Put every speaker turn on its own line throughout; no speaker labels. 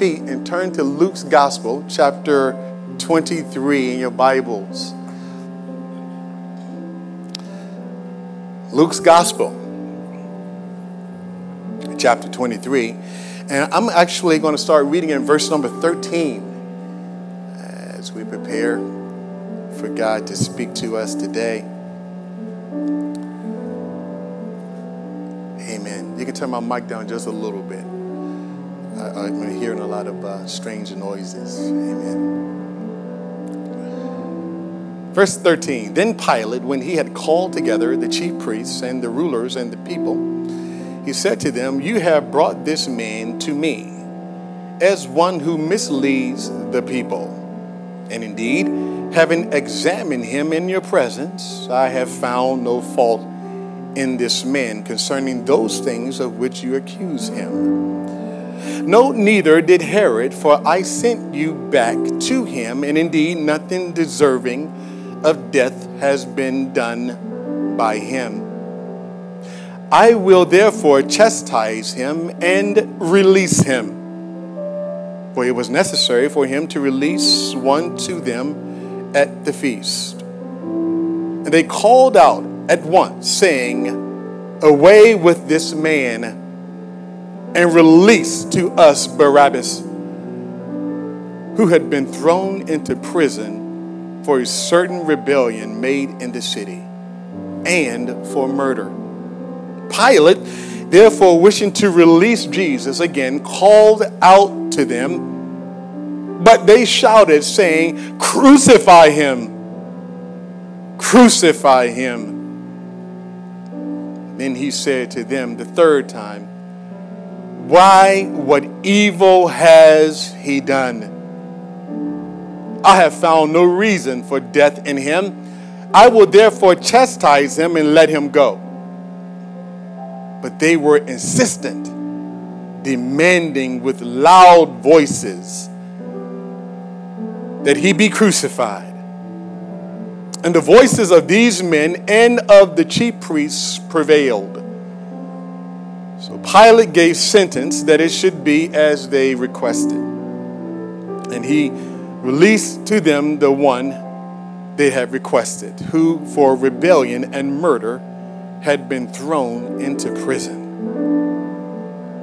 feet and turn to Luke's Gospel, chapter 23 in your Bibles. Luke's Gospel, chapter 23. And I'm actually going to start reading in verse number 13 as we prepare for God to speak to us today. Amen. You can turn my mic down just a little bit. I, am hearing a lot of uh, strange noises. Amen. Verse 13 Then Pilate, when he had called together the chief priests and the rulers and the people, he said to them, You have brought this man to me as one who misleads the people. And indeed, having examined him in your presence, I have found no fault in this man concerning those things of which you accuse him. No, neither did Herod, for I sent you back to him, and indeed nothing deserving of death has been done by him. I will therefore chastise him and release him. For it was necessary for him to release one to them at the feast. And they called out at once, saying, Away with this man and release to us Barabbas, who had been thrown into prison for a certain rebellion made in the city and for murder. Pilate, therefore, wishing to release Jesus again, called out to them, but they shouted, saying, Crucify him! Crucify him! Then he said to them the third time, Why, what evil has he done? I have found no reason for death in him. I will therefore chastise him and let him go. But they were insistent, demanding with loud voices that he be crucified. And the voices of these men and of the chief priests prevailed. So Pilate gave sentence that it should be as they requested. And he released to them the one they had requested, who for rebellion and murder had been thrown into prison.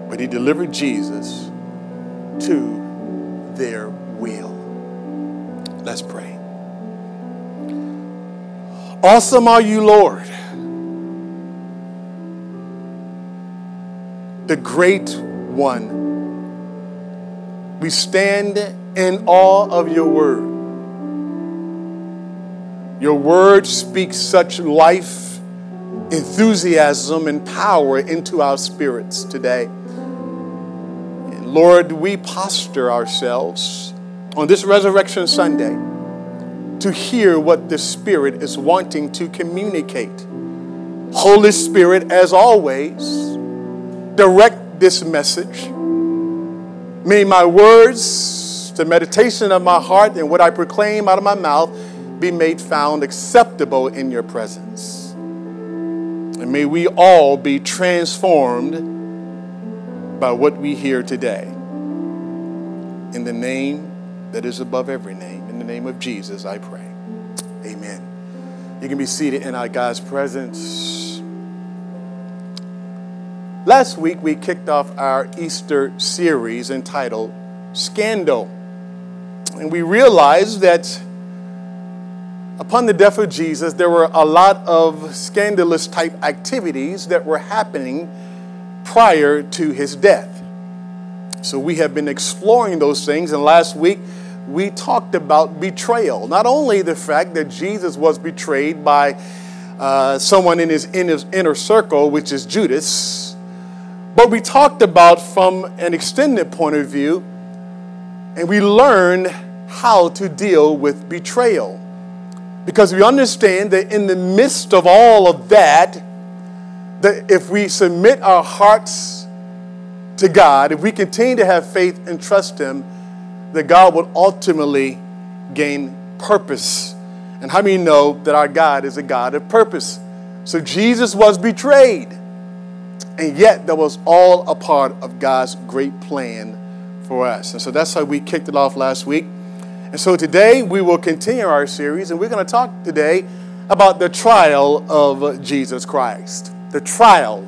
But he delivered Jesus to their will. Let's pray. Awesome are you, Lord. The great one. We stand in awe of your word. Your word speaks such life, enthusiasm, and power into our spirits today. Lord, we posture ourselves on this Resurrection Sunday to hear what the Spirit is wanting to communicate. Holy Spirit, as always, direct this message. May my words, the meditation of my heart, and what I proclaim out of my mouth be made found acceptable in your presence. And may we all be transformed by what we hear today. In the name that is above every name in the name of Jesus, I pray. Amen. You can be seated in our God's presence. Last week, we kicked off our Easter series entitled Scandal. And we realized that upon the death of Jesus, there were a lot of scandalous type activities that were happening prior to his death. So we have been exploring those things, and last week we talked about betrayal. Not only the fact that Jesus was betrayed by uh, someone in his, in his inner circle, which is Judas, but we talked about from an extended point of view, and we learned how to deal with betrayal. Because we understand that in the midst of all of that, that if we submit our hearts to God, if we continue to have faith and trust Him, that God will ultimately gain purpose. And how many know that our God is a God of purpose? So Jesus was betrayed, and yet that was all a part of God's great plan for us. And so that's how we kicked it off last week. And so today we will continue our series, and we're going to talk today about the trial of Jesus Christ. The trial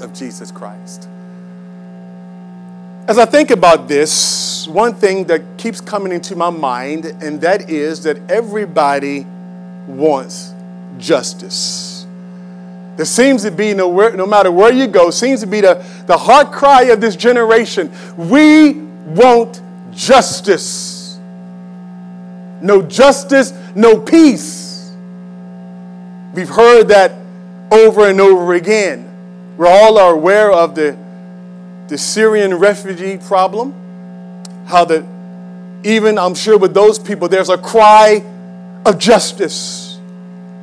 of Jesus Christ. As I think about this, one thing that keeps coming into my mind, and that is that everybody wants justice. There seems to be, no, no matter where you go, seems to be the, the heart cry of this generation. We want justice. No justice, no peace. We've heard that over and over again. We all are aware of the the Syrian refugee problem, how that even I'm sure with those people there's a cry of justice.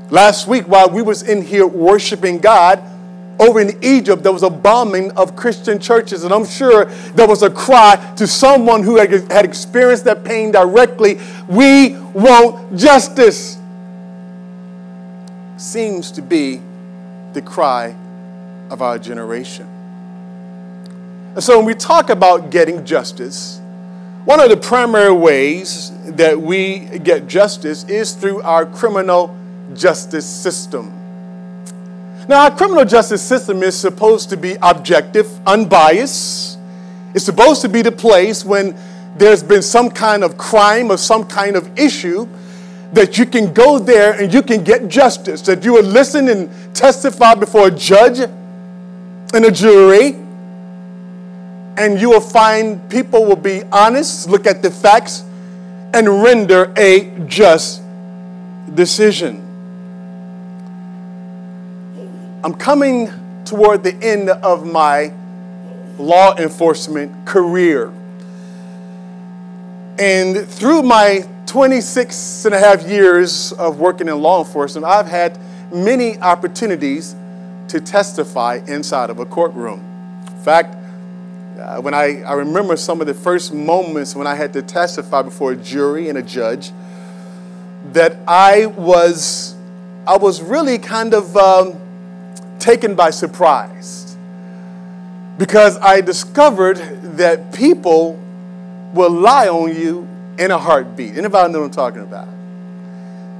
Last week while we was in here worshiping God, over in Egypt, there was a bombing of Christian churches, and I'm sure there was a cry to someone who had, had experienced that pain directly We want justice. Seems to be the cry of our generation. And so when we talk about getting justice, one of the primary ways that we get justice is through our criminal justice system. Now, our criminal justice system is supposed to be objective, unbiased. It's supposed to be the place when there's been some kind of crime or some kind of issue that you can go there and you can get justice, that you will listen and testify before a judge and a jury and you will find people will be honest, look at the facts, and render a just decision. I'm coming toward the end of my law enforcement career. And through my 26 and a half years of working in law enforcement, I've had many opportunities to testify inside of a courtroom. In fact, uh, when I, I remember some of the first moments when I had to testify before a jury and a judge, that I was, I was really kind of um, taken by surprise because I discovered that people will lie on you in a heartbeat. Anybody know what I'm talking about?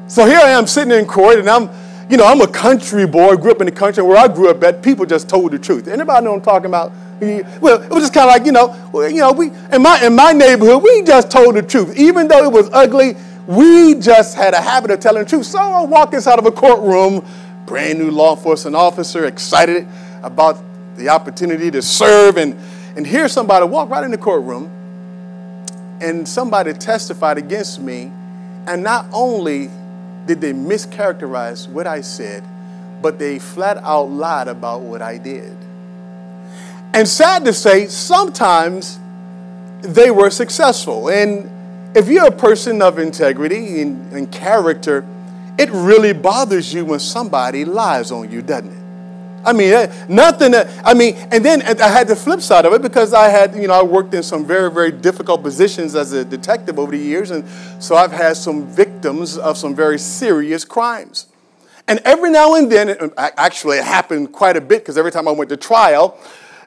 So here I am sitting in court, and I'm, you know, I'm a country boy, grew up in the country where I grew up at. People just told the truth. Anybody know what I'm talking about? Well, it was just kind of like, you know, you know, we in my in my neighborhood, we just told the truth. Even though it was ugly, we just had a habit of telling the truth. So I walk inside of a courtroom, brand new law enforcement officer, excited about the opportunity to serve, and and hear somebody walk right in the courtroom, and somebody testified against me, and not only did they mischaracterize what I said, but they flat out lied about what I did. And sad to say, sometimes they were successful. And if you're a person of integrity and, and, character, it really bothers you when somebody lies on you, doesn't it? I mean, nothing. I mean, and then I had the flip side of it because I had, you know, I worked in some very, very difficult positions as a detective over the years. And so I've had some victims of some very serious crimes. And every now and then, actually, it happened quite a bit because every time I went to trial,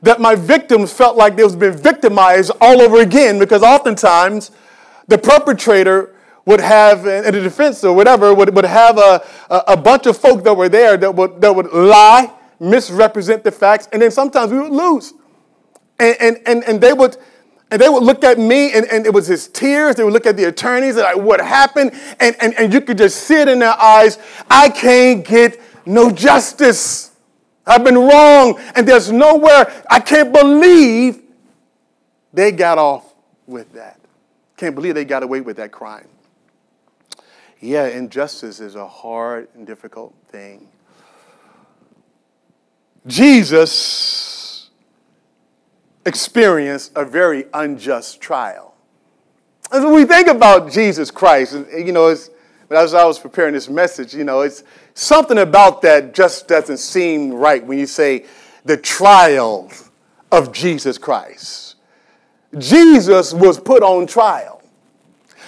that my victims felt like they was being victimized all over again because oftentimes the perpetrator would have, in a defense or whatever, would, would have a, a, a bunch of folk that were there that would, that would lie, misrepresent the facts, and then sometimes we would lose. And, and, and, and they would and they would look at me, and, and it was his tears. They would look at the attorneys, and like, what happened? And, and, and you could just see it in their eyes. I can't get no justice. I've been wrong, and there's nowhere, I can't believe they got off with that. Can't believe they got away with that crime. Yeah, injustice is a hard and difficult thing. Jesus experienced a very unjust trial. As we think about Jesus Christ, you know, as I was preparing this message, you know, it's something about that just doesn't seem right when you say the trial of Jesus Christ. Jesus was put on trial.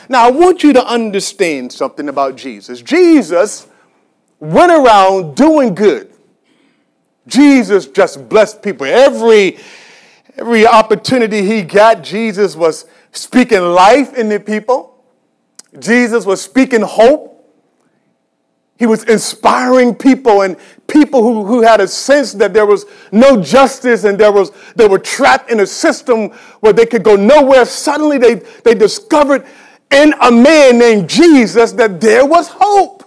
Now, I want you to understand something about Jesus. Jesus went around doing good. Jesus just blessed people. Every Every opportunity he got, Jesus was speaking life in the people. Jesus was speaking hope. He was inspiring people and people who, who had a sense that there was no justice and there was, they were trapped in a system where they could go nowhere. Suddenly they, they discovered in a man named Jesus that there was hope.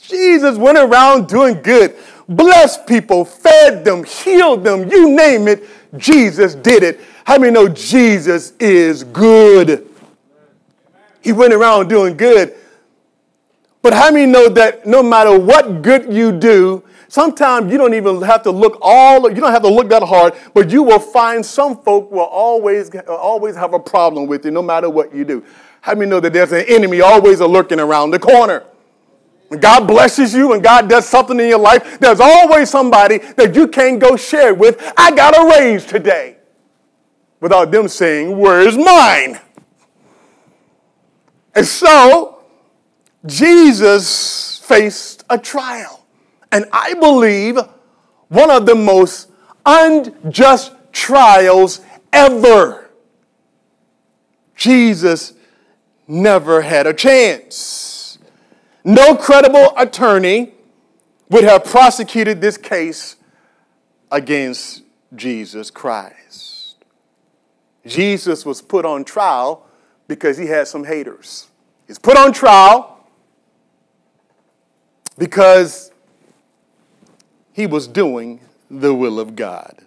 Jesus went around doing good, blessed people, fed them, healed them, you name it, Jesus did it. How many know Jesus is good? He went around doing good. But how many know that no matter what good you do, sometimes you don't even have to look all, you don't have to look that hard, but you will find some folk will always, always have a problem with you no matter what you do. How many know that there's an enemy always lurking around the corner? When God blesses you and God does something in your life, there's always somebody that you can't go share with. I got a raise today. Without them saying, Where's mine? And so, Jesus faced a trial. And I believe one of the most unjust trials ever. Jesus never had a chance. No credible attorney would have prosecuted this case against Jesus Christ. Jesus was put on trial because he had some haters. He's put on trial because he was doing the will of God.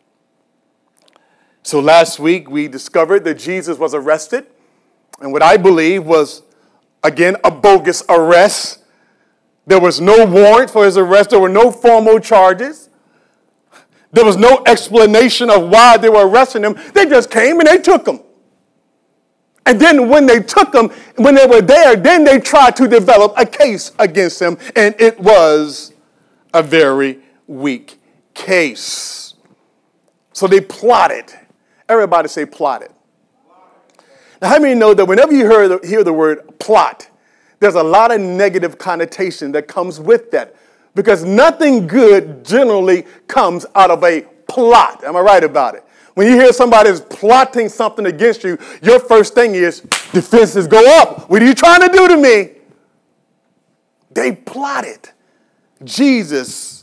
So last week we discovered that Jesus was arrested and what I believe was, again, a bogus arrest. There was no warrant for his arrest, there were no formal charges. There was no explanation of why they were arresting him. They just came and they took him. And then when they took him, when they were there, then they tried to develop a case against him, and it was a very weak case. So they plotted. Everybody say plotted. Now, how many know that whenever you hear the, hear the word plot, there's a lot of negative connotation that comes with that because nothing good generally comes out of a plot. Am I right about it? When you hear somebody is plotting something against you, your first thing is defenses go up. What are you trying to do to me? They plotted. Jesus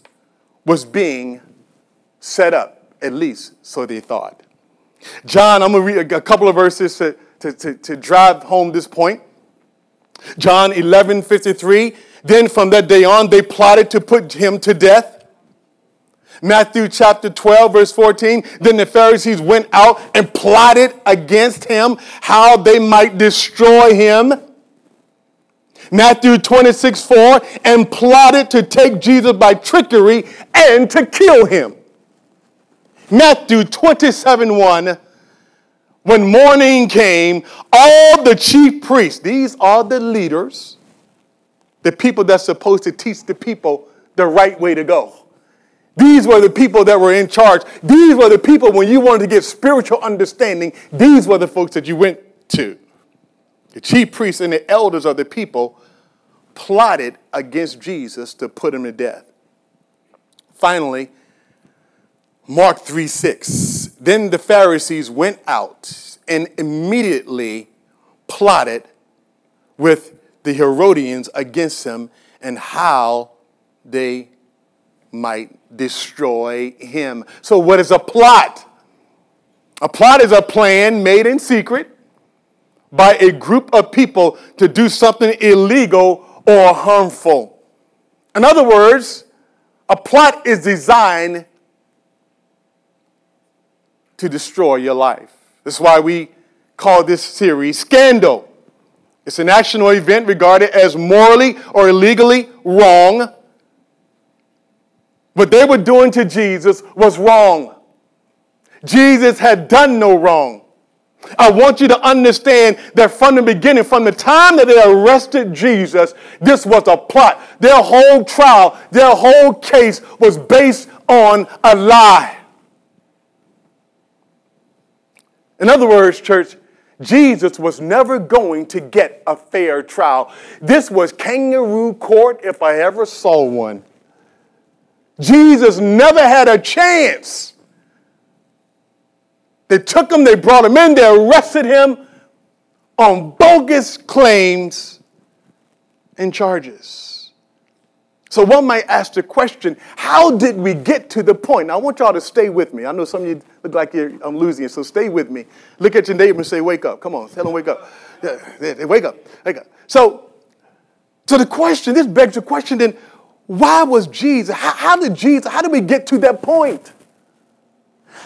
was being set up, at least so they thought. John, I'm going to read a couple of verses to, to, to, to drive home this point. John 11 53. Then from that day on, they plotted to put him to death. Matthew chapter 12, verse 14. Then the Pharisees went out and plotted against him how they might destroy him. Matthew 26, 4, and plotted to take Jesus by trickery and to kill him. Matthew 27, 1 when morning came, all the chief priests, these are the leaders, the people that's supposed to teach the people the right way to go. These were the people that were in charge. These were the people when you wanted to get spiritual understanding, these were the folks that you went to. The chief priests and the elders of the people plotted against Jesus to put him to death. Finally, Mark 3 6. Then the Pharisees went out and immediately plotted with the Herodians against him and how they might destroy him. So, what is a plot? A plot is a plan made in secret by a group of people to do something illegal or harmful. In other words, a plot is designed to destroy your life. That's why we call this series Scandal. It's an actional event regarded as morally or illegally wrong. What they were doing to Jesus was wrong. Jesus had done no wrong. I want you to understand that from the beginning, from the time that they arrested Jesus, this was a plot. Their whole trial, their whole case was based on a lie. In other words, church, Jesus was never going to get a fair trial. This was kangaroo court if I ever saw one. Jesus never had a chance They took him, they brought him in, they arrested him on bogus claims and charges. So one might ask the question, how did we get to the point? Now I want y'all to stay with me. I know some of you look like you're I'm losing you, so stay with me. Look at your neighbor and say, wake up. Come on, tell them wake up. Yeah, wake up, wake up. So, so the question, this begs the question then, why was Jesus, how, how did Jesus, how did we get to that point?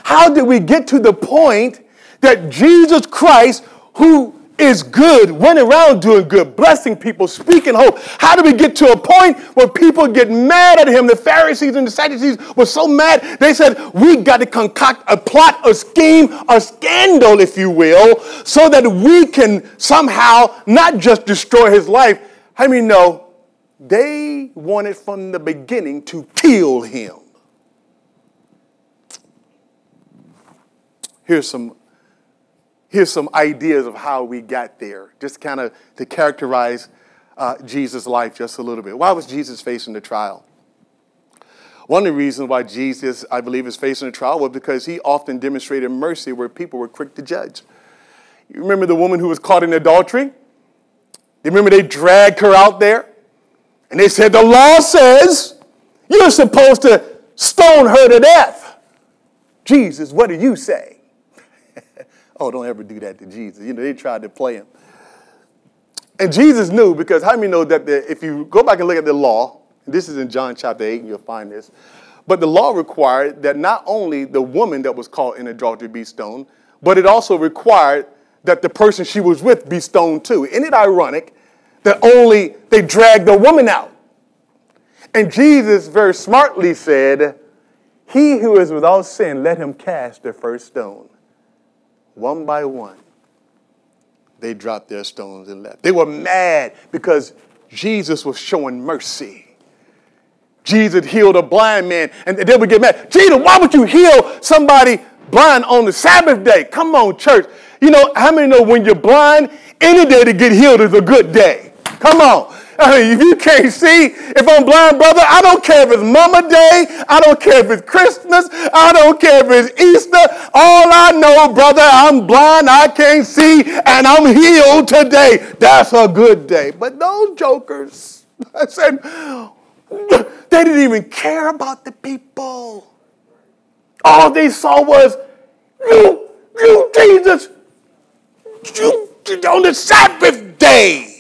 How did we get to the point that Jesus Christ, who is good, went around doing good, blessing people, speaking hope. How do we get to a point where people get mad at him? The Pharisees and the Sadducees were so mad, they said, We got to concoct a plot, a scheme, a scandal, if you will, so that we can somehow not just destroy his life. How many know they wanted from the beginning to kill him? Here's some here's some ideas of how we got there, just kind of to characterize uh, Jesus' life just a little bit. Why was Jesus facing the trial? One of the reasons why Jesus, I believe, is facing a trial was because he often demonstrated mercy where people were quick to judge. You remember the woman who was caught in adultery? You remember they dragged her out there? And they said, The law says you're supposed to stone her to death. Jesus, what do you say? Oh, don't ever do that to Jesus. You know, they tried to play him. And Jesus knew because how many know that the, if you go back and look at the law, this is in John chapter 8, and you'll find this. But the law required that not only the woman that was caught in adultery be stoned, but it also required that the person she was with be stoned too. Isn't it ironic that only they dragged the woman out? And Jesus very smartly said, He who is without sin, let him cast the first stone one by one, they dropped their stones and left. They were mad because Jesus was showing mercy. Jesus healed a blind man, and they would get mad. Jesus, why would you heal somebody blind on the Sabbath day? Come on, church. You know, how many know when you're blind, any day to get healed is a good day? Come on. I mean, if you can't see, if I'm blind, brother, I don't care if it's Mama Day, I don't care if it's Christmas, I don't care if it's Easter. All I know, brother, I'm blind, I can't see, and I'm healed today. That's a good day. But those jokers, I said, they didn't even care about the people. All they saw was, you, you, Jesus, you, on the Sabbath day.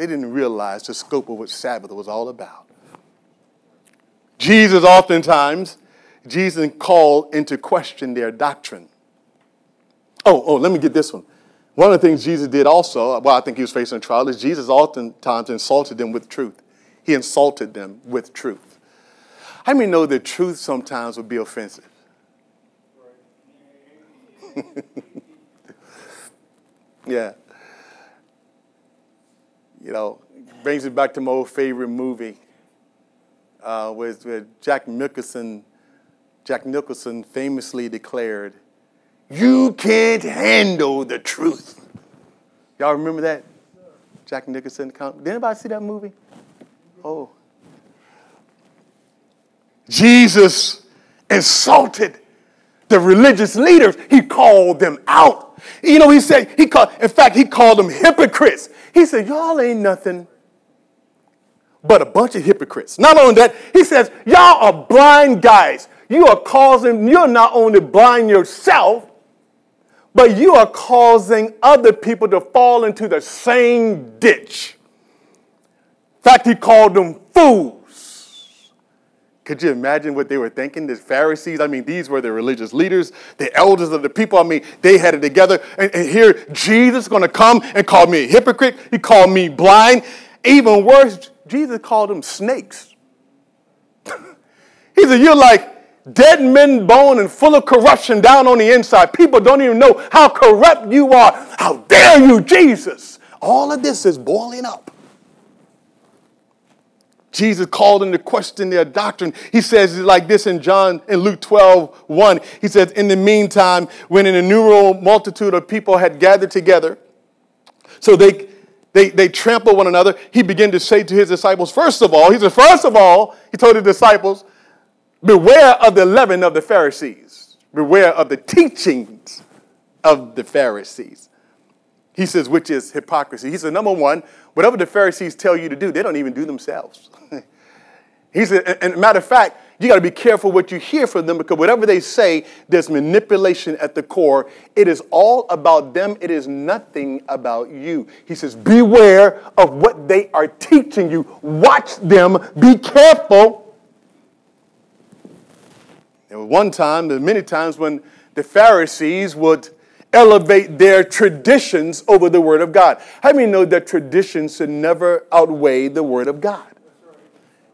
They didn't realize the scope of what Sabbath was all about. Jesus, oftentimes, Jesus called into question their doctrine. Oh, oh, let me get this one. One of the things Jesus did also, well, I think he was facing a trial, is Jesus oftentimes insulted them with truth. He insulted them with truth. How many know that truth sometimes would be offensive? yeah you know, brings me back to my old favorite movie uh, with, with Jack Nicholson. Jack Nicholson famously declared, "You can't handle the truth." Y'all remember that? Jack Nicholson. Did anybody see that movie? Oh. Jesus insulted the religious leaders. He called them out. You know, he said, he called, in fact, he called them hypocrites. He said, Y'all ain't nothing but a bunch of hypocrites. Not only that, he says, Y'all are blind guys. You are causing, you're not only blind yourself, but you are causing other people to fall into the same ditch. In fact, he called them fools. Could you imagine what they were thinking? The Pharisees, I mean, these were the religious leaders, the elders of the people. I mean, they had it together. And, and here, Jesus is going to come and call me a hypocrite. He called me blind. Even worse, Jesus called them snakes. he said, You're like dead men bone and full of corruption down on the inside. People don't even know how corrupt you are. How dare you, Jesus? All of this is boiling up. Jesus called into question their doctrine. He says it like this in John, in Luke 12, 1. He says, In the meantime, when an innumerable multitude of people had gathered together, so they, they, they trampled one another, he began to say to his disciples, First of all, he said, First of all, he told his disciples, Beware of the leaven of the Pharisees. beware of the teachings of the Pharisees. He says, which is hypocrisy. He says, number one, whatever the Pharisees tell you to do, they don't even do themselves. he said, and matter of fact, you got to be careful what you hear from them because whatever they say, there's manipulation at the core. It is all about them, it is nothing about you. He says, Beware of what they are teaching you. Watch them, be careful. There was one time, there were many times when the Pharisees would elevate their traditions over the Word of God. How many know that traditions should never outweigh the Word of God?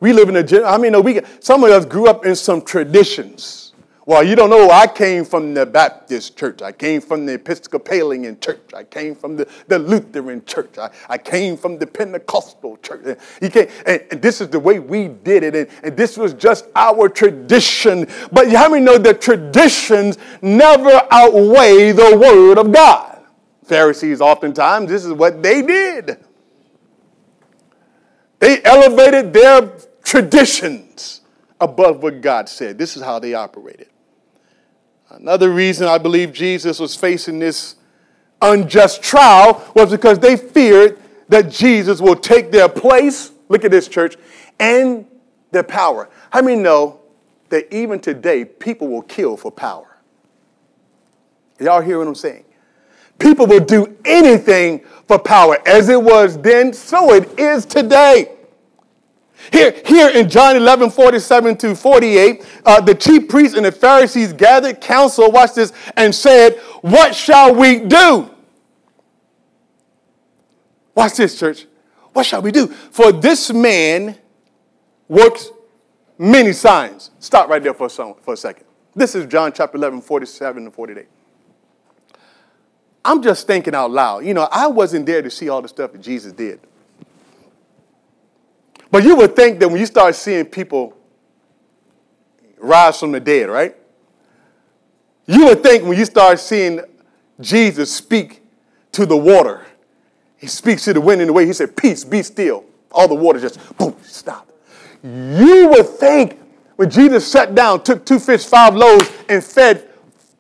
We live in a, I mean, we, some of us grew up in some traditions. Well, you don't know, I came from the Baptist church. I came from the Episcopalian church. I came from the, the Lutheran church. I, I came from the Pentecostal church. He came, and, and this is the way we did it. And, and this was just our tradition. But how many know that traditions never outweigh the Word of God? Pharisees, oftentimes, this is what they did. They elevated their traditions above what God said. This is how they operated. Another reason I believe Jesus was facing this unjust trial was because they feared that Jesus will take their place. Look at this, church, and their power. How many know that even today people will kill for power? Y'all hear what I'm saying? People will do anything for power. As it was then, so it is today. Here, here in John 11, 47 to 48, uh, the chief priests and the Pharisees gathered council, watch this, and said, What shall we do? Watch this, church. What shall we do? For this man works many signs. Stop right there for a, for a second. This is John chapter 11, 47 to 48. I'm just thinking out loud. You know, I wasn't there to see all the stuff that Jesus did. But you would think that when you start seeing people rise from the dead, right? You would think when you start seeing Jesus speak to the water, he speaks to the wind in the way he said, Peace, be still. All the water just boom, stop. You would think when Jesus sat down, took two fish, five loaves, and fed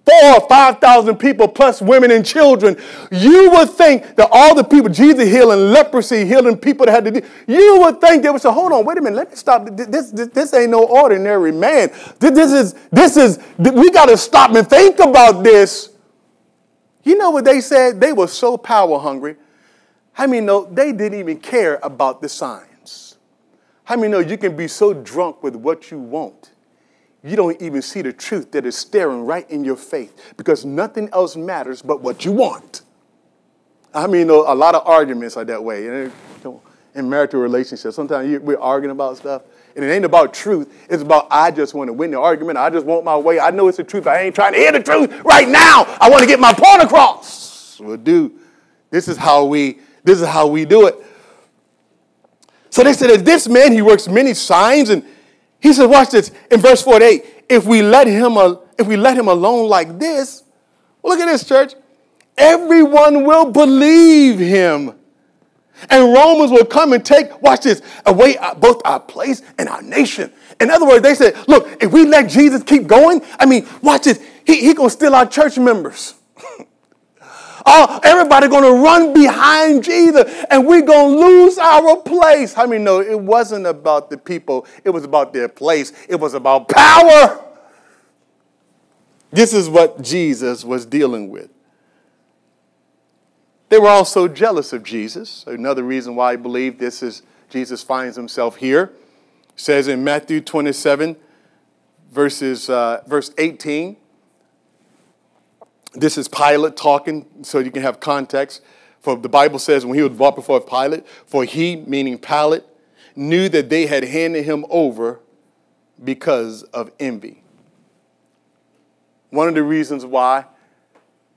four or five thousand people plus women and children, you would think that all the people, Jesus healing leprosy, healing people that had to do, you would think they would say, hold on, wait a minute, let me stop. This, this, this ain't no ordinary man. This, is, this is, we got to stop and think about this. You know what they said? They were so power hungry. I mean, no, they didn't even care about the signs. How many know you can be so drunk with what you want you don't even see the truth that is staring right in your face because nothing else matters but what you want. I mean, a lot of arguments are that way. In marital relationships, sometimes we're arguing about stuff, and it ain't about truth. It's about I just want to win the argument. I just want my way. I know it's the truth. I ain't trying to hear the truth right now. I want to get my point across. Well, do this is how we this is how we do it. So they said this man he works many signs and he said, watch this, in verse 48, if we let him, uh, if we let him alone like this, look at this, church. Everyone will believe him. And Romans will come and take, watch this, away uh, both our place and our nation. In other words, they said, look, if we let Jesus keep going, I mean, watch this, he, he gonna steal our church members. Oh, everybody going to run behind Jesus and we're going to lose our place. How I many know it wasn't about the people, it was about their place, it was about power. This is what Jesus was dealing with. They were also jealous of Jesus. Another reason why I believe this is Jesus finds himself here. It says in Matthew 27, verses, uh, verse 18, this is Pilate talking, so you can have context. For the Bible says when he was brought before Pilate, for he, meaning Pilate, knew that they had handed him over because of envy. One of the reasons why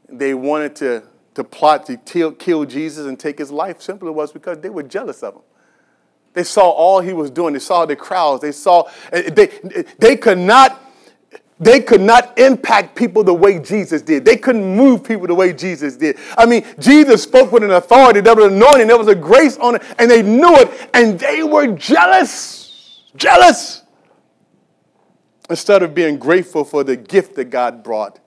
they wanted to, to plot to kill, kill Jesus and take his life simply was because they were jealous of him. They saw all he was doing. They saw the crowds. They saw, eh, they, they could not they could not impact people the way Jesus did. They couldn't move people the way Jesus did. I mean, Jesus spoke with an authority, there was anointing, there was a grace on it, and they knew it, and they were jealous. Jealous. instead of being grateful for the gift that God brought,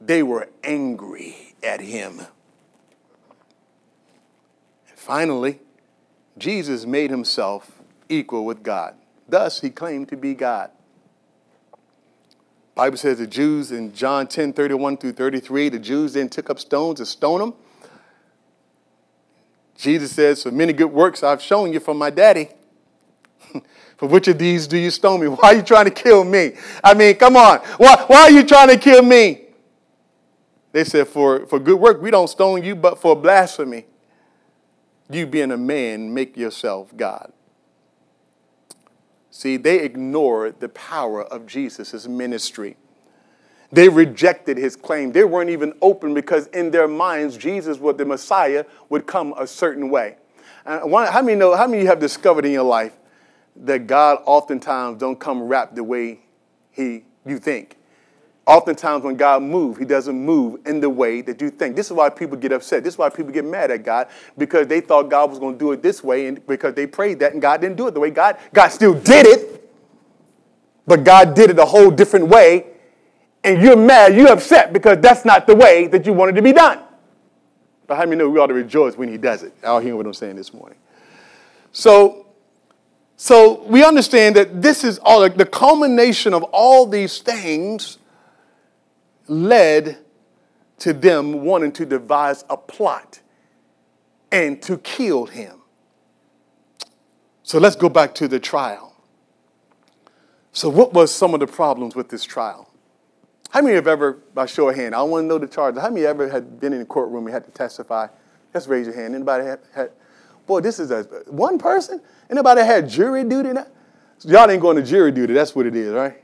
they were angry at him. And finally, Jesus made himself equal with God. Thus, he claimed to be God. Bible says the Jews in John 10, 31 through 33, the Jews then took up stones to stone him. Jesus says, For many good works I've shown you from my daddy. For which of these do you stone me? Why are you trying to kill me? I mean, come on. Why, why are you trying to kill me? They said, for, for good work, we don't stone you, but for blasphemy. You being a man, make yourself God. See, they ignored the power of Jesus' ministry. They rejected his claim. They weren't even open because in their minds, Jesus, was the Messiah, would come a certain way. Uh, one, how many know? How many you have discovered in your life that God oftentimes don't come wrapped the way he you think? Oftentimes, when God moves, He doesn't move in the way that you think. This is why people get upset. This is why people get mad at God because they thought God was going to do it this way, and because they prayed that, and God didn't do it the way God. God still did it, but God did it a whole different way, and you're mad, you're upset because that's not the way that you wanted to be done. But how many know we ought to rejoice when He does it? I'll hear what I'm saying this morning. So, so we understand that this is all the culmination of all these things led to them wanting to devise a plot and to kill him. So let's go back to the trial. So, what was some of the problems with this trial? How many have ever, by show of hand, I want to know the charges. How many ever had been in the courtroom and had to testify? Just raise your hand. Anybody had, had boy, this is a one person? Anybody had jury duty? Now? Y'all ain't going to jury duty. That's what it is, right?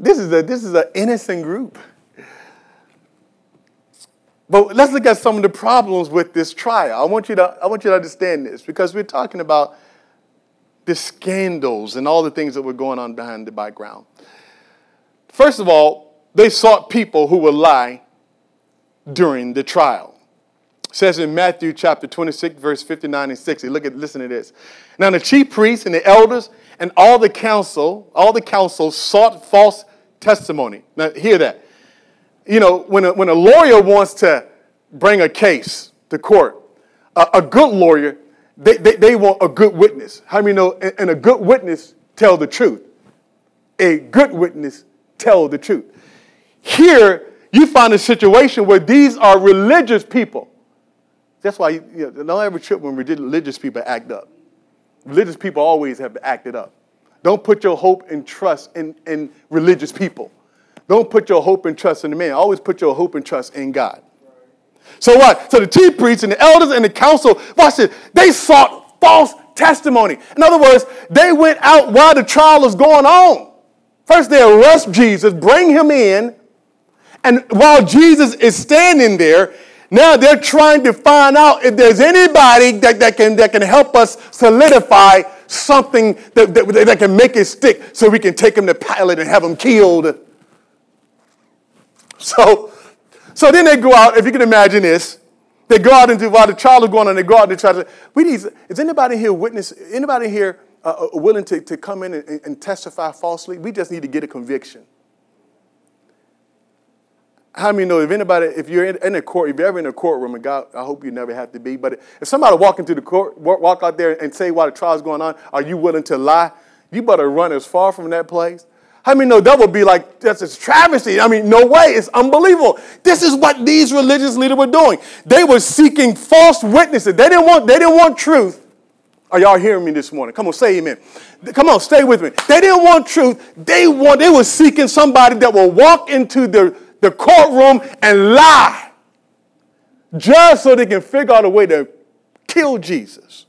This is a this is an innocent group. But let's look at some of the problems with this trial. I want you to I want you to understand this because we're talking about the scandals and all the things that were going on behind the background. First of all, they sought people who would lie during the trial. It says in Matthew chapter 26, verse 59 and 60. Look at listen to this. Now the chief priests and the elders and all the council, all the council sought false testimony. Now, hear that. You know, when a, when a lawyer wants to bring a case to court, a, a good lawyer, they, they, they, want a good witness. How many know? And, and a good witness tell the truth. A good witness tell the truth. Here, you find a situation where these are religious people. That's why you, know, don't ever trip when religious people act up. Religious people always have acted up. Don't put your hope and trust in, in religious people. Don't put your hope and trust in the man. Always put your hope and trust in God. So what? So the chief priests and the elders and the council, watch this, they sought false testimony. In other words, they went out while the trial was going on. First, they arrest Jesus, bring him in, and while Jesus is standing there, now they're trying to find out if there's anybody that, that, can, that can help us solidify something that, that, that can make it stick so we can take him to Pilate and have him killed. So, so then they go out, if you can imagine this, they go out into while the trial is going on, they go out and try to, we need, is anybody here witness, anybody here uh, uh, willing to, to come in and, and testify falsely? We just need to get a conviction. How many know if anybody, if you're in, in a court, if you're ever in a courtroom, and God, I hope you never have to be, but if somebody walk into the court, walk out there and say while the trial's going on, are you willing to lie? You better run as far from that place. How many know that would be like, that's a travesty? I mean, no way. It's unbelievable. This is what these religious leaders were doing. They were seeking false witnesses. They didn't want, they didn't want truth. Are y'all hearing me this morning? Come on, say amen. Come on, stay with me. They didn't want truth. They want, they were seeking somebody that will walk into the the courtroom and lie just so they can figure out a way to kill Jesus.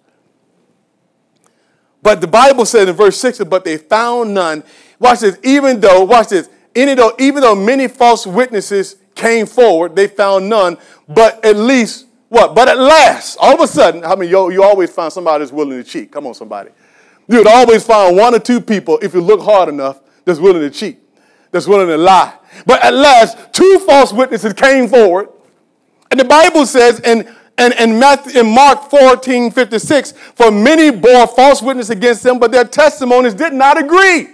But the Bible says in verse 6, but they found none. Watch this, even though, watch this, even though, even though many false witnesses came forward, they found none, but at least, what? But at last, all of a sudden, I mean, you, you always find somebody that's willing to cheat. Come on, somebody. You would always find one or two people, if you look hard enough, that's willing to cheat, that's willing to lie, but at last, two false witnesses came forward. And the Bible says in, in, in, Matthew, in Mark 14 56, for many bore false witness against them, but their testimonies did not agree.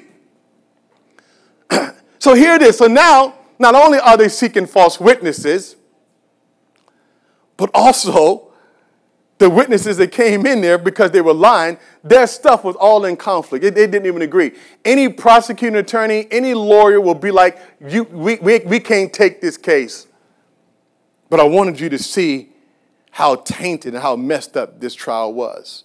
so here it is. So now, not only are they seeking false witnesses, but also the witnesses that came in there because they were lying, their stuff was all in conflict. They, they didn't even agree. Any prosecuting attorney, any lawyer will be like, you, we, we, we can't take this case. But I wanted you to see how tainted and how messed up this trial was.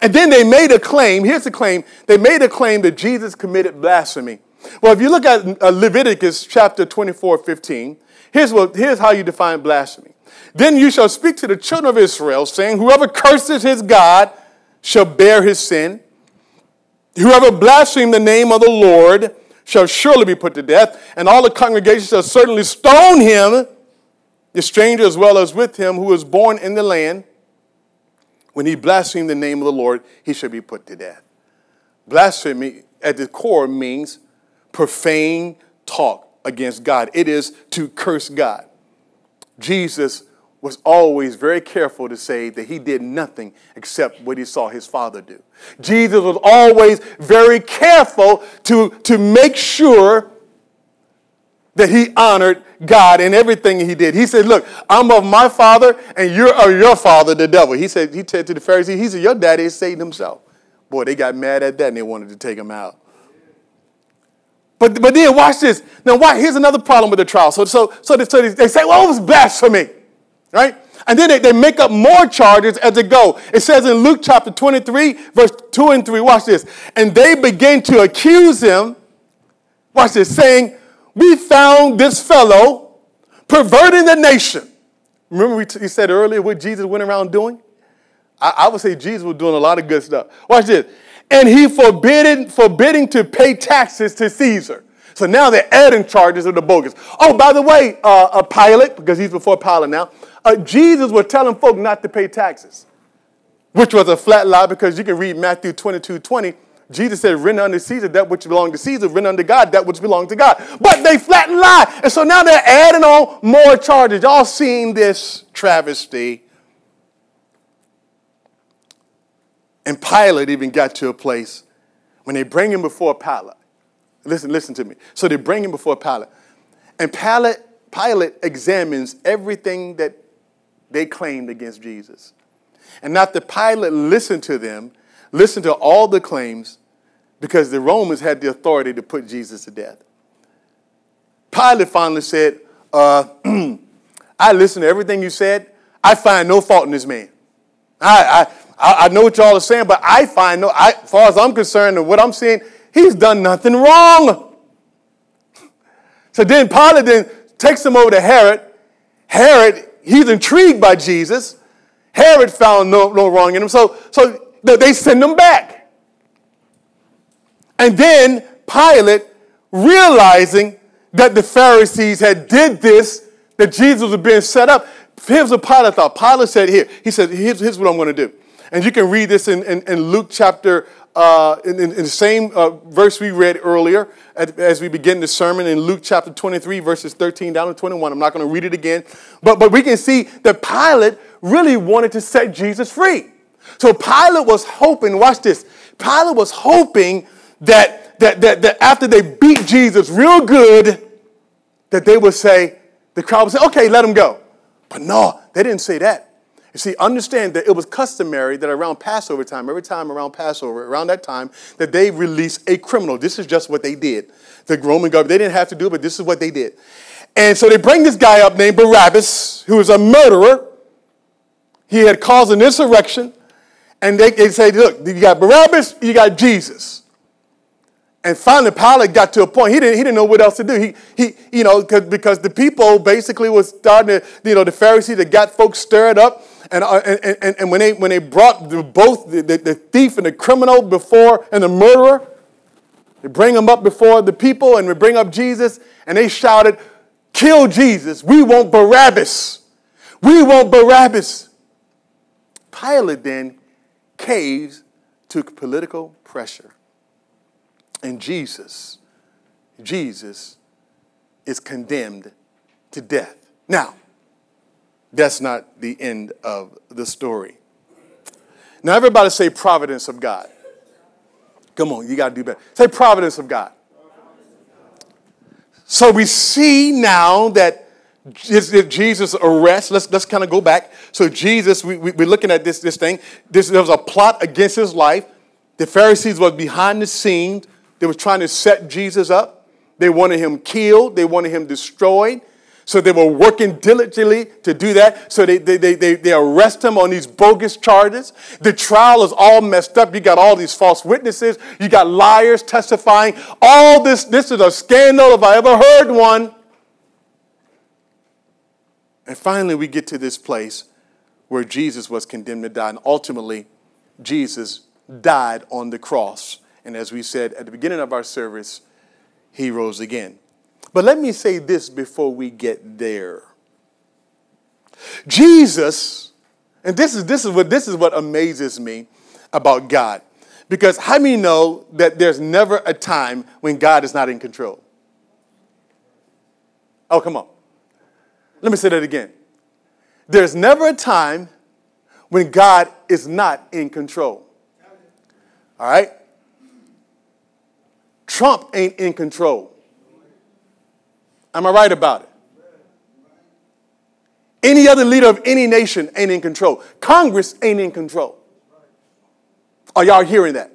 And then they made a claim. Here's the claim. They made a claim that Jesus committed blasphemy. Well, if you look at uh, Leviticus chapter 24, 15, here's, what, here's how you define blasphemy. Then you shall speak to the children of Israel, saying, Whoever curses his God shall bear his sin. Whoever blasphemes the name of the Lord shall surely be put to death, and all the congregation shall certainly stone him, the stranger as well as with him who was born in the land. When he blasphemes the name of the Lord, he shall be put to death. Blasphemy at the core means profane talk against God. It is to curse God. Jesus was always very careful to say that he did nothing except what he saw his father do. Jesus was always very careful to, to make sure that he honored God in everything he did. He said, Look, I'm of my father, and you're of your father, the devil. He said, he said to the Pharisees, he said, Your daddy is Satan himself. Boy, they got mad at that and they wanted to take him out. But, but then watch this. Now, why? Here's another problem with the trial. So, so, so, they, so they say, well, it was blasphemy, right? And then they, they make up more charges as they go. It says in Luke chapter 23, verse 2 and 3, watch this. And they begin to accuse him, watch this, saying, We found this fellow perverting the nation. Remember, we t- said earlier what Jesus went around doing? I, I would say Jesus was doing a lot of good stuff. Watch this and he forbidden, forbidding to pay taxes to Caesar. So now they're adding charges of the bogus. Oh, by the way, uh, a Pilate, because he's before Pilate now, uh, Jesus was telling folk not to pay taxes, which was a flat lie because you can read Matthew 22 20. Jesus said, render unto Caesar that which belongs to Caesar, render unto God that which belongs to God. But they flat lie. And so now they're adding on more charges. Y'all seen this travesty And Pilate even got to a place when they bring him before Pilate. Listen, listen to me. So they bring him before Pilate. And Pilate, Pilate examines everything that they claimed against Jesus. And not after Pilate listened to them, listened to all the claims, because the Romans had the authority to put Jesus to death. Pilate finally said, uh, I listened to everything you said. I find no fault in this man. I, I, I, I know what y'all are saying, but I find no, I, as far as I'm concerned and what I'm seeing, he's done nothing wrong. So then Pilate then takes him over to Herod. Herod, he's intrigued by Jesus. Herod found no, no wrong in him. So, so they send him back. And then Pilate, realizing that the Pharisees had did this, that Jesus was being set up, here's what Pilate thought. Pilate said, here, he said, here's, here's what I'm going to do. And you can read this in, in, in Luke chapter, uh, in, in, the same uh, verse we read earlier as we begin the sermon in Luke chapter 23, verses 13 down to 21. I'm not going to read it again. But, but we can see that Pilate really wanted to set Jesus free. So Pilate was hoping, watch this, Pilate was hoping that, that, that, that after they beat Jesus real good, that they would say, the crowd would say, okay, let him go. But no, they didn't say that. You see, understand that it was customary that around Passover time, every time around Passover, around that time, that they release a criminal. This is just what they did. The Roman government, they didn't have to do it, but this is what they did. And so they bring this guy up named Barabbas, who was a murderer. He had caused an insurrection. And they, they say, look, you got Barabbas, you got Jesus. And finally, Pilate got to a point, he didn't, he didn't know what else to do. He, he you know, because the people basically was starting to, you know, the Pharisees that got folks stirred up. And, uh, and, and, when, they, when they brought the, both the, the, the thief and the criminal before, and the murderer, they bring them up before the people and we bring up Jesus, and they shouted, Kill Jesus. We want Barabbas. We want Barabbas. Pilate then caves to political pressure. And Jesus, Jesus is condemned to death. Now, that's not the end of the story. Now, everybody say providence of God. Come on, you got to do better. Say providence of God. So we see now that Jesus arrest. Let's, let's kind of go back. So Jesus, we, we, are looking at this, this thing. This, there was a plot against his life. The Pharisees was behind the scenes. They were trying to set Jesus up. They wanted him killed. They wanted him destroyed. So they were working diligently to do that. So they, they, they, they, arrest him on these bogus charges. The trial is all messed up. You got all these false witnesses. You got liars testifying. All this, this is a scandal if I ever heard one. And finally, we get to this place where Jesus was condemned to die. And ultimately, Jesus died on the cross. And as we said at the beginning of our service, he rose again. But let me say this before we get there. Jesus, and this is, this is, what, this is what amazes me about God. Because how many know that there's never a time when God is not in control? Oh, come on. Let me say that again. There's never a time when God is not in control. All right? Trump ain't in control. Am I right about it? Any other leader of any nation ain't in control. Congress ain't in control. Are y'all hearing that?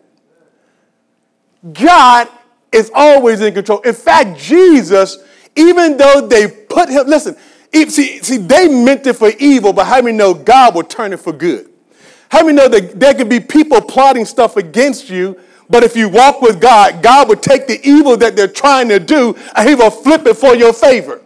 God is always in control. In fact, Jesus, even though they put him, listen, see, see, they meant it for evil, but how many know God will turn it for good? How many know that there could be people plotting stuff against you, but if you walk with God, God will take the evil that they're trying to do and he will flip it for your favor.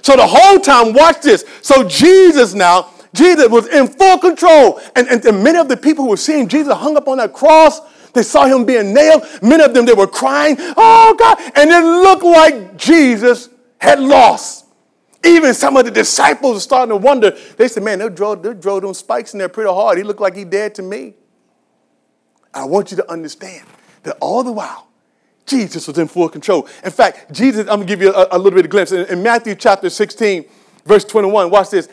So the whole time, watch this. So Jesus now, Jesus was in full control. And, and, and many of the people who were seeing Jesus hung up on that cross, they saw him being nailed. Many of them, they were crying, oh God. And it looked like Jesus had lost. Even some of the disciples are starting to wonder. They said, Man, they drove, they drove those spikes in there pretty hard. He looked like he dead to me. I want you to understand that all the while, Jesus was in full control. In fact, Jesus, I'm going to give you a, a, little bit of glimpse. In, in, Matthew chapter 16, verse 21, watch this.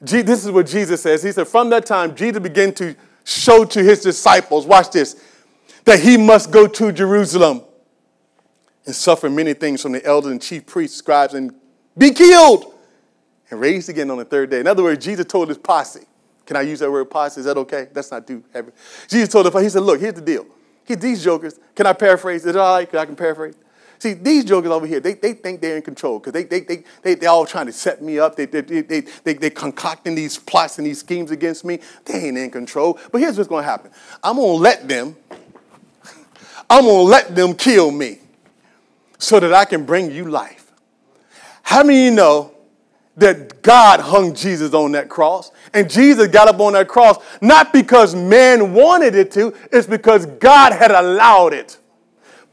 this is what Jesus says. He said, From that time, Jesus began to show to his disciples, watch this, that he must go to Jerusalem and suffer many things from the elders and chief priests, scribes, and be killed and raised again on the third day. In other words, Jesus told his posse. Can I use that word posse? Is that okay? That's not too heavy. Jesus told the he said, look, here's the deal. He, these jokers, can I paraphrase? Is it all right? Can I can paraphrase? See, these jokers over here, they, they think they're in control because they, they, they, they, they're all trying to set me up. They, they, they, they, they're concocting these plots and these schemes against me. They ain't in control. But here's what's going to happen I'm going to let them, I'm going to let them kill me so that I can bring you life. How many of you know that God hung Jesus on that cross. And Jesus got up on that cross not because man wanted it to, it's because God had allowed it.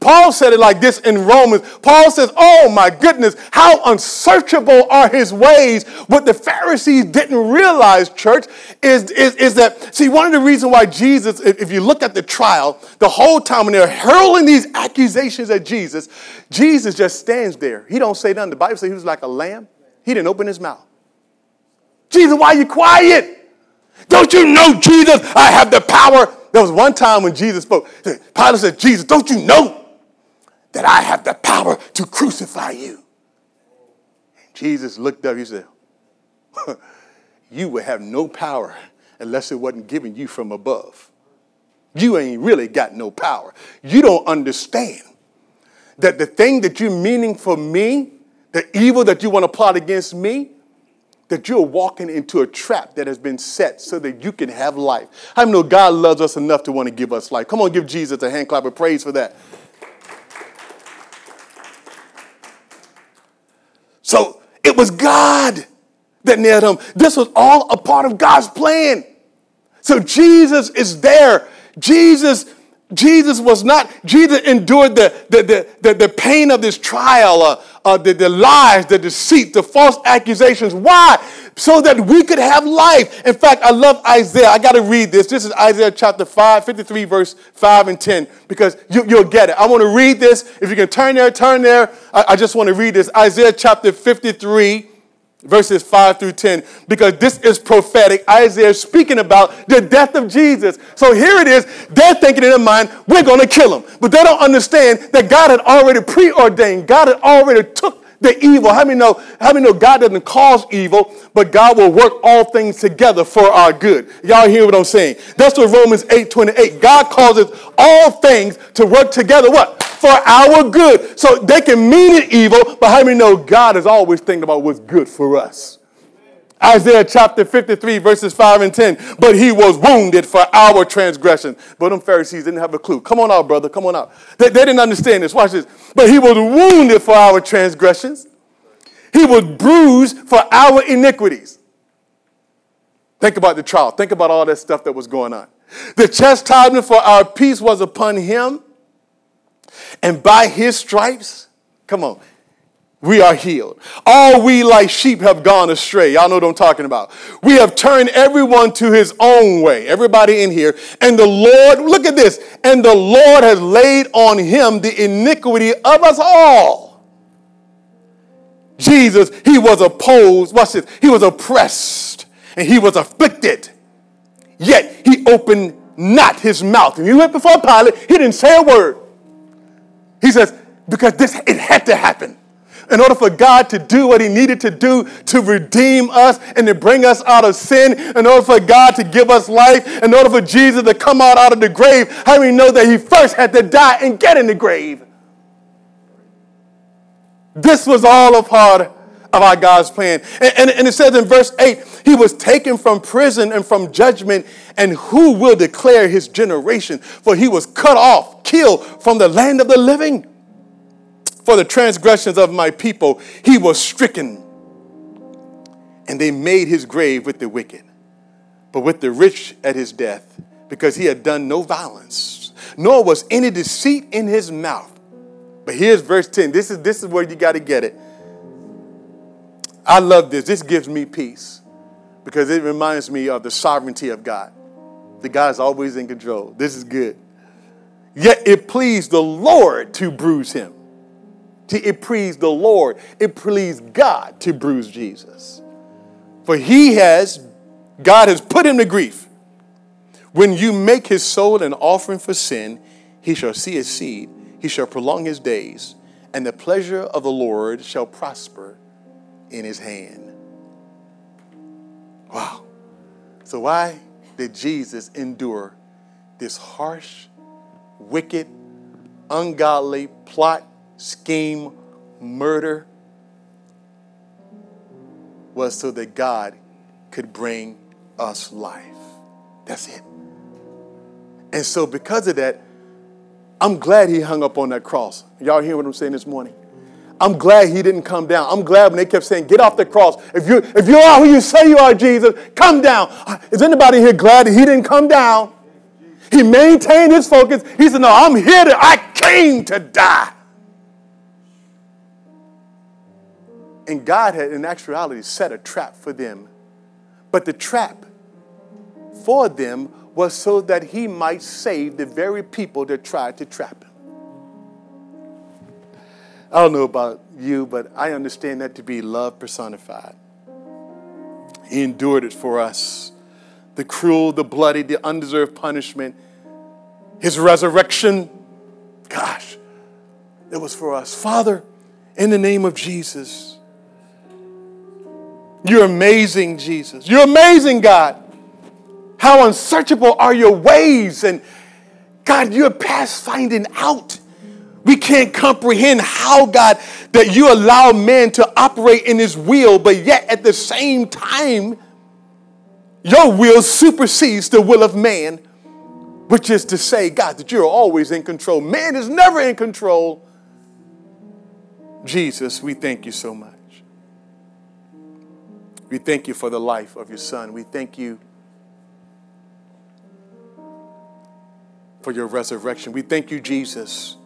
Paul said it like this in Romans. Paul says, Oh my goodness, how unsearchable are his ways. What the Pharisees didn't realize, church, is, is, is that, see, one of the reasons why Jesus, if you look at the trial, the whole time when they're hurling these accusations at Jesus, Jesus just stands there. He don't say nothing. The Bible says he was like a lamb he didn't open his mouth. Jesus, why are you quiet? Don't you know, Jesus, I have the power? There was one time when Jesus spoke. Pilate said, Jesus, don't you know that I have the power to crucify you? And Jesus looked up, he said, You would have no power unless it wasn't given you from above. You ain't really got no power. You don't understand that the thing that you're meaning for me the evil that you want to plot against me, that you're walking into a trap that has been set so that you can have life. I know God loves us enough to want to give us life. Come on, give Jesus a hand clap of praise for that. So it was God that nailed him. This was all a part of God's plan. So Jesus is there. Jesus Jesus was not, Jesus endured the, the, the, the, pain of this trial, uh, uh, the, the lies, the deceit, the false accusations. Why? So that we could have life. In fact, I love Isaiah. I got to read this. This is Isaiah chapter 5, 53, verse 5 and 10, because you, will get it. I want to read this. If you can turn there, turn there. I, I just want to read this. Isaiah chapter 53, verses 5 through 10, because this is prophetic. Isaiah is speaking about the death of Jesus. So here it is. They're thinking in their mind, we're going to kill him. But they don't understand that God had already preordained, God had already took the evil. How many know? How many know God doesn't cause evil, but God will work all things together for our good? Y'all hear what I'm saying? That's what Romans 8 28. God causes all things to work together. What? For our good. So they can mean it evil, but how many know God is always thinking about what's good for us? Isaiah chapter 53, verses 5 and 10. But he was wounded for our transgression. But them Pharisees didn't have a clue. Come on out, brother. Come on out. They, they didn't understand this. Watch this. But he was wounded for our transgressions, he was bruised for our iniquities. Think about the trial. Think about all that stuff that was going on. The chastisement for our peace was upon him, and by his stripes, come on, we are healed. All we like sheep have gone astray. Y'all know what I'm talking about. We have turned everyone to his own way. Everybody in here. And the Lord, look at this. And the Lord has laid on him the iniquity of us all. Jesus, he was opposed. Watch this. He was oppressed and he was afflicted. Yet he opened not his mouth. And he went before Pilate. He didn't say a word. He says, because this, it had to happen in order for God to do what He needed to do to redeem us and to bring us out of sin, in order for God to give us life, in order for Jesus to come out, out of the grave, how we know that He first had to die and get in the grave? This was all a part of our God's plan. And, and, and, it says in verse 8, He was taken from prison and from judgment, and who will declare His generation? For He was cut off, killed from the land of the living for the transgressions of my people, he was stricken. And they made his grave with the wicked, but with the rich at his death, because he had done no violence, nor was any deceit in his mouth. But here's verse 10. This is, this is where you got to get it. I love this. This gives me peace because it reminds me of the sovereignty of God. The God is always in control. This is good. Yet it pleased the Lord to bruise him. It pleased the Lord. It pleased God to bruise Jesus. For he has, God has put him to grief. When you make his soul an offering for sin, he shall see his seed, he shall prolong his days, and the pleasure of the Lord shall prosper in his hand. Wow. So, why did Jesus endure this harsh, wicked, ungodly plot scheme, murder was so that God could bring us life. That's it. And so, because of that, I'm glad he hung up on that cross. Y'all hear what I'm saying this morning? I'm glad he didn't come down. I'm glad when they kept saying, Get off the cross. If you if you are who you say you are, Jesus, come down. Uh, is anybody here glad that he didn't come down? He maintained his focus. He said, No, I'm here to, I came to die. And God had, in actuality, set a trap for them. But the trap for them was so that he might save the very people that tried to trap him. I don't know about you, but I understand that to be love personified. He endured it for us the cruel, the bloody, the undeserved punishment, his resurrection. Gosh, it was for us. Father, in the name of Jesus, you're amazing, Jesus. You're amazing, God. How unsearchable are your ways. And God, you're past finding out. We can't comprehend how, God, that you allow man to operate in his will, but yet at the same time, your will supersedes the will of man, which is to say, God, that you're always in control. Man is never in control. Jesus, we thank you so much. We thank you for the life of your son. We thank you for your resurrection. We thank you, Jesus,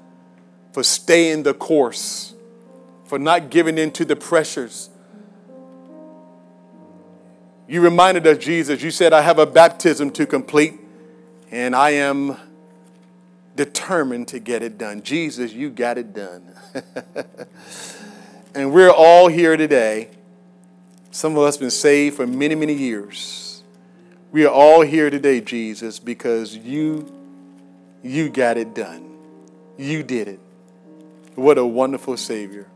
for staying the course, for not giving in to the pressures. You reminded us, Jesus, you said, I have a baptism to complete, and I am determined to get it done. Jesus, you got it done. and we're all here today some of us been saved for many, many years. We are all here today, Jesus, because you you got it done. You did it. What a wonderful Savior.